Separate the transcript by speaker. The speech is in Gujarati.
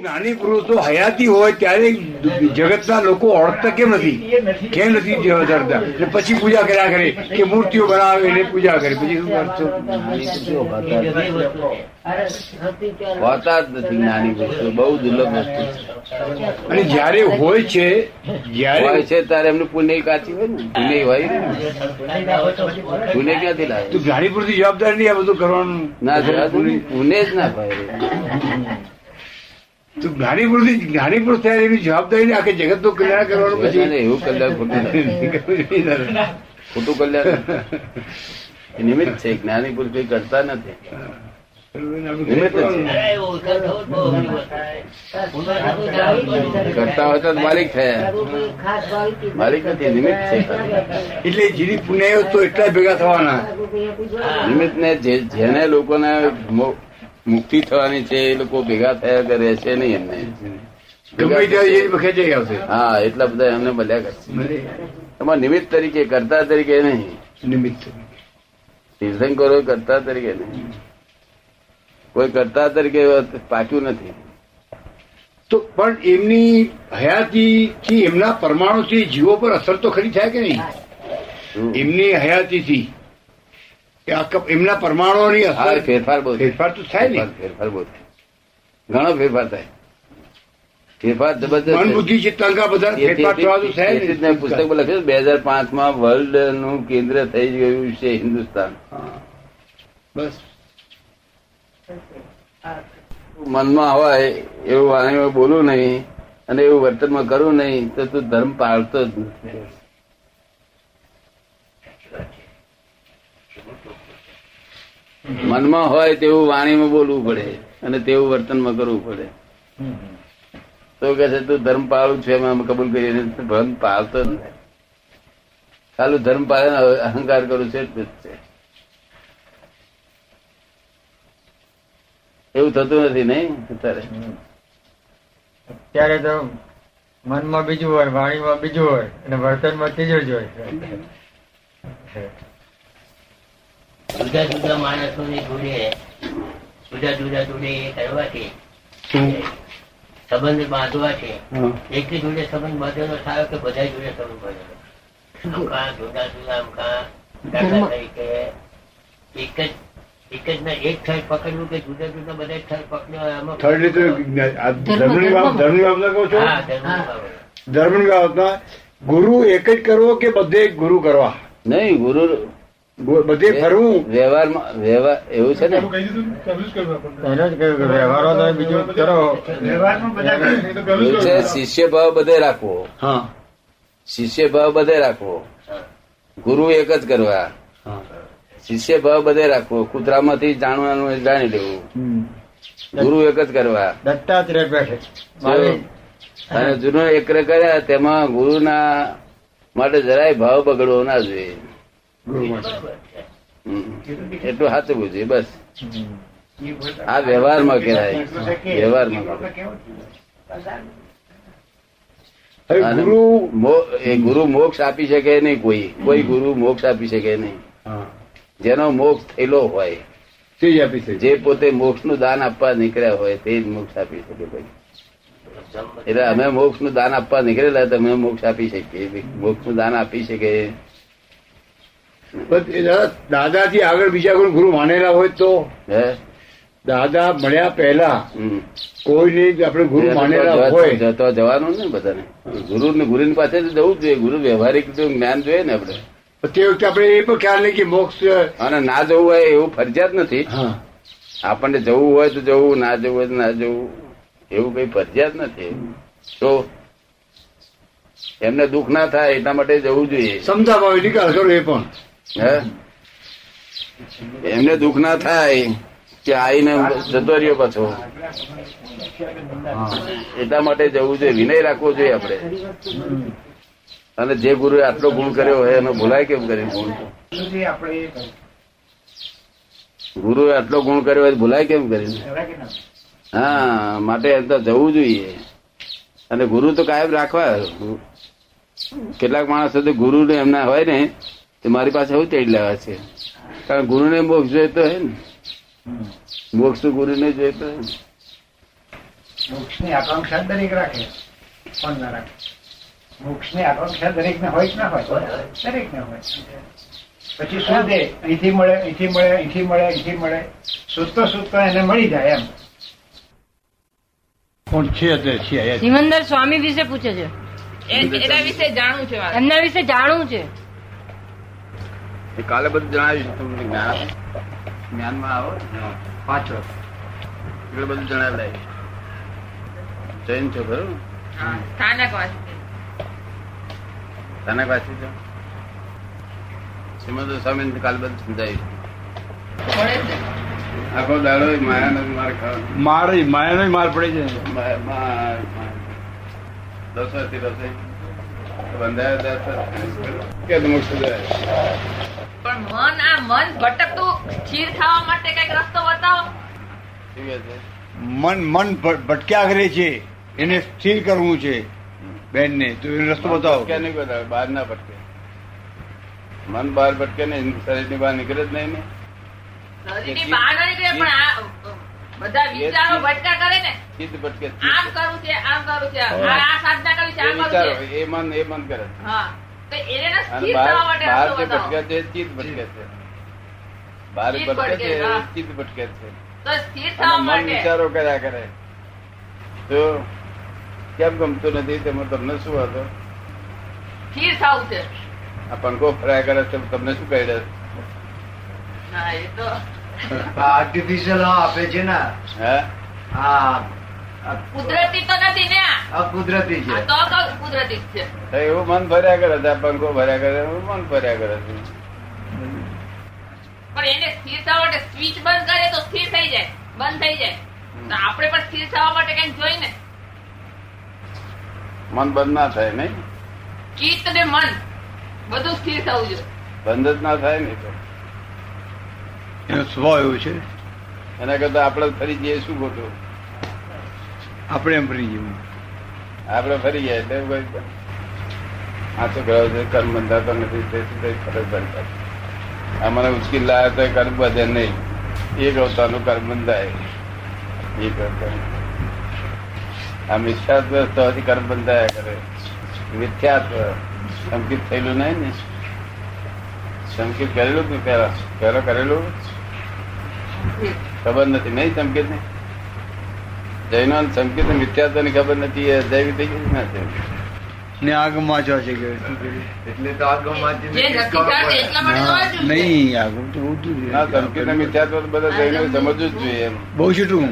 Speaker 1: જ્ઞાની પુરુષો હયાતી હોય ત્યારે જગતના લોકો ઓળખતા કેમ નથી? કેમ નથી ધરતા એટલે પછી પૂજા કર્યા કરે કે મૂર્તિઓ બનાવે એને પૂજા કરે. પછી શું
Speaker 2: હોતા જ નથી. જ્ઞાની પુરુષો. બહુ દુર્લભ વસ્તુ
Speaker 1: અને જયારે હોય છે
Speaker 2: હોય છે ત્યારે એમનું પુણ્ય કાચી હોય ને. પુણ્ય હોય ને. પુણ્ય ક્યાંથી લાવે?
Speaker 1: તું જ્ઞાની પુરુષ જવાબદારી નહીં આ બધું કરવાનું.
Speaker 2: ના પુણ્ય જ ના પાય
Speaker 1: તો જ્ઞાની પુરુષ જ્ઞાની પુરુષ થયા એની જવાબદારી આખે જગતનું કલ્યાણ કરવાનું પછી
Speaker 2: એવું કલ્યાણ ખોટું ખોટું કલ્યાણ. નિમિત્ત છે જ્ઞાની પુરુષ કઈ કરતા નથી. કરતા હોય તો માલિક થયા. માલિક નથી નિમિત્ત છે.
Speaker 1: એટલે જેની પુણ્ય તો એટલા ભેગા થવાના.
Speaker 2: નિમિત્ત ને જેને લોકોને મુક્તિ થવાની છે એ લોકો ભેગા થયા કરે છે નહીં એમને. હા એટલા બધા એમને મળ્યા કરશે એમાં નિમિત્ત તરીકે કરતા તરીકે નહીં.
Speaker 1: નિમિત્ત
Speaker 2: તીર્થંકરો કરતા તરીકે નહીં. કોઈ કરતા તરીકે પાક્યું નથી.
Speaker 1: તો પણ એમની હયાતી થી એમના પરમાણુ થી જીવો પર અસર તો ખરી થાય કે નહીં? એમની હયાતી થી એમના પરમાણુઓની અસર
Speaker 2: ફેરફાર બહુ
Speaker 1: ફેરફાર તો થાય ને
Speaker 2: ફેરફાર બહુ થાય. ઘણો ફેરફાર થાય. ફેરફાર જબરદસ્ત
Speaker 1: મન બુદ્ધિ ચિત્તાંકા બધા ફેરફાર
Speaker 2: થવાનું મેં પુસ્તકમાં લખ્યું બે હજાર પાંચમાં વર્લ્ડનું કેન્દ્ર થઈ ગયું છે હિન્દુસ્તાન.
Speaker 1: બસ.
Speaker 2: મનમાં હોય એવું વાણીમાં બોલું નહીં અને એવું વર્તનમાં કરવું નહીં તો તું ધર્મ પાળતો જ નથી. મનમાં હોય તેવું વાણીમાં બોલવું પડે અને તેવું વર્તનમાં કરવું પડે. તો કે છે તું ધર્મ પાળું છે એમાં કબૂલ કરીએ. ધર્મ પાળતો જ ચાલુ ધર્મ પાળે અહંકાર કરું છે એવું થતું નથી નહીં અત્યારે?
Speaker 3: અત્યારે તો મનમાં બીજું હોય વાણીમાં બીજું હોય અને વર્તનમાં ત્રીજું જ હોય.
Speaker 4: જુદા જુદા માણસોની જોડે જુદા જુદા જોડે એ કરવાથી સંબંધ બાંધવા છે.
Speaker 1: હા.
Speaker 4: જોડે સંબંધ બાંધેલો થાય કે બધા જોડે સંબંધ બાંધેલો અમકા જુદા જુદા અમકા દાખલા તરીકે એક જ એક જ ના એક થડ પકડવું કે જુદા જુદા બધા પકડ્યો એમાં
Speaker 1: થર્ડ રીતે ધર્મની બાબત ધર્મની બાબત કહો છો?
Speaker 4: ધર્મની
Speaker 1: બાબતમાં ગુરુ એક જ કરવો કે બધે ગુરુ કરવા?
Speaker 2: નહીં ગુરુ
Speaker 1: બધે ફરવું
Speaker 2: વ્યવહાર વ્યવહાર એવું છે ને?
Speaker 3: એને જ કહ્યું કે વ્યવહારો બીજું
Speaker 2: છે શિષ્ય ભાવ બધે રાખવો.
Speaker 1: હા.
Speaker 2: શિષ્ય ભાવ બધે રાખવો. ગુરુ એક જ કરવા. શિષ્ય ભાવ બધે રાખવો. કૂતરામાંથી જાણવાનું જાણી લેવું. ગુરુ એક જ કરવા. અને જૂનો એકરે કર્યા તેમાં ગુરુના માટે જરાય ભાવ બગડવો ના જોઈએ. એટલું સાચું જોઈએ બસ. આ વ્યવહારમાં કહેવાય. વ્યવહારમાં
Speaker 1: ગુરુ
Speaker 2: એ ગુરુ મોક્ષ આપી શકે નહીં કોઈ. કોઈ ગુરુ મોક્ષ આપી શકે નહીં. જેનો મોક્ષ થયેલો હોય
Speaker 1: તે જ આપી શકે.
Speaker 2: જે પોતે મોક્ષનું દાન આપવા નીકળ્યા હોય તે જ મોક્ષ આપી શકે ભાઈ. એટલે અમે મોક્ષનું દાન આપવા નીકળેલા તમે મોક્ષ આપી શકીએ. મોક્ષનું દાન આપી શકે
Speaker 1: પણ દાદાથી આગળ બીજા કોઈ ગુરુ માનેલા હોય તો? દાદા મળ્યા પહેલા કોઈને આપણે ગુરુ માનેલા હોય.
Speaker 2: તો જવાનું ને બધાને. ગુરુ ને ગુરુ પાસે જવું જોઈએ. ગુરુ વ્યવહારિક જ્ઞાન જોઈએ ને આપણે.
Speaker 1: તે વખતે આપણે એ પણ ખ્યાલ નહીં કે મોક્ષ
Speaker 2: અને ના જવું હોય એવું ફરજિયાત નથી. આપણને જવું હોય તો જવું ના જવું હોય તો ના જવું. એવું કઈ ફરજિયાત નથી. તો એમને દુઃખ ના થાય એટલા માટે જવું જોઈએ.
Speaker 1: સમજાવ નિકાલ કરો એ પણ.
Speaker 2: એમને દુઃખ ના થાય કે આઈને જતો રહ્યો પાછો. એટલા માટે જવું જોઈએ, વિનય રાખવો જોઈએ આપણે. અને જે ગુરુએ આટલો ગુણ કર્યો હોય, એનો ભૂલાય કેમ કરે ગુણ ગુરુએ આટલો ગુણ કર્યો હોય ભૂલાય કેમ કરે હા, માટે એમ તો જવું જોઈએ. અને ગુરુ તો કાયમ રાખવા. કેટલાક માણસ ગુરુ ને એમના હોય ને તે મારી પાસે એવું તેડી લેવા છે. કારણ ગુરુ ને મોક્ષ જોઈતો હે ને. મોક્ષ તો ગુરુ ને જોઈતો હે
Speaker 5: મોક્ષની આકાંક્ષા દરેક રાખે. કોણ ના રાખે. મોક્ષની આકાંક્ષા દરેક હોય કે ના હોય? દરેક હોય. પછી શું અહીંથી મળે અહીંથી મળે અહીંથી મળે અહીંથી મળે. શોધતો શોધતો એને મળી જાય એમ.
Speaker 1: કોણ છે
Speaker 6: સિમંદર સ્વામી વિશે પૂછે છે.
Speaker 7: એ- એના વિશે જાણવું છે.
Speaker 6: એમના વિશે જાણવું છે.
Speaker 2: કાલે બધું જણાવીશ તમને જ્ઞાન. જ્ઞાનમાં આવો.
Speaker 5: પાછો
Speaker 2: એટલે બધું જણાવડાય જૈન છો ખરું? સ્થાનક વાસી છો શ્રીમદ સ્વામી કાલે બધું સમજાવ્યું આખો દાડો માયાનો માર ખાવાનો.
Speaker 1: મારે માયાનો માર પડે
Speaker 2: માર. દસ વર્ષથી રસોઈ બંધાયો દસ કે મોક્ષ જાય
Speaker 7: પણ મન આ મન ભટકતું સ્થિર થવા માટે કંઈક રસ્તો બતાવો.
Speaker 2: છે
Speaker 1: મન મન ભટક્યા કરે છે એને સ્થિર કરવું છે. બેન ને તો એનો રસ્તો બતાવો.
Speaker 2: ભટકે નહીં બતાવે બહાર ના ભટકે. મન બહાર ભટકે ને શરીરની બહાર નીકળે જ નહીં ને.
Speaker 7: બહાર નીકળે પણ બધા વિચારો ભટકા કરે ને
Speaker 2: ચિત્ત ભટકે
Speaker 7: આમ કરું છે આમ કરું છે આ સાધના કરવી છે આમ કરું છે.
Speaker 2: એ મન એ મન કરે
Speaker 7: હા તો એને ના સ્થિર થવા માટે
Speaker 2: બહાર જે ભટકે છે ચિત્ત ભટકે છે. બહાર ભટકે છે ચિત્ત ભટકે છે.
Speaker 7: તો સ્થિર થવા
Speaker 2: મન
Speaker 7: માટે.
Speaker 2: વિચારો કર્યા કરે. તો કેમ ગમતું નથી તેમાં તમને શું હતો
Speaker 7: સ્થિર થવું છે.
Speaker 2: આ પંખો ફર્યા કરે છે તમને શું કહી રહ્યા
Speaker 7: હા એ તો
Speaker 5: આર્ટિફિશિયલ આપે છે ને.
Speaker 2: હે?
Speaker 7: કુદરતી તો નથી ને
Speaker 5: કુદરતી
Speaker 7: છે. તો કુદરતી છે.
Speaker 2: એવું મન ભર્યા કરે છે પંખો ભર્યા કરે એવું મન ભર્યા કરે છે.
Speaker 7: પણ એને સ્થિર થવા માટે સ્વિચ બંધ કરે તો સ્થિર થઈ જાય બંધ થઈ જાય. તો આપણે પણ સ્થિર થવા માટે કંઈક જોઈ ને.
Speaker 2: મન બંધ ના થાય નહીં?
Speaker 7: ચિત્ત ને મન બધું સ્થિર થવું જોઈએ.
Speaker 2: બંધ જ ના થાય ને તો.
Speaker 1: એનો સ્વભાવ એવો છે.
Speaker 2: એના કરતા આપણે ફરી જઈએ શું ખોટું?
Speaker 1: આપણે એમ ફરી જવું
Speaker 2: આપણે ફરી ગયા એટલે આ તો ગયો છે કર્મ બંધાતો નથી કઈ ફરક બનતા. આ મને ઉચકી લાયા તો કર્મ બધે નહીં. એક અવતારનું કર્મ બંધાય એક અવતાર આ મિથ્યાત્વ થવાથી કર્મ બંધાયા કરે. મિથ્યાત્વ સંકિત થયેલું નહીં ને? સંકિત કરેલું કે પેલા પેલા કરેલું? ખબર નથી. નહીં સંકેત ને જૈનો સંકેત મિથ્યાત્વની ખબર નથી એ જૈવિક થઈ ગયું ના
Speaker 1: ને આગમાં જો છે કે?
Speaker 5: એટલે તો
Speaker 7: જોઈએ.
Speaker 1: નહીં આગળ તો ઉઠું છે.
Speaker 2: ના સંકેત મિથ્યાત્વ તો બધા જૈનો સમજવું જ જોઈએ
Speaker 1: બહુ છૂટું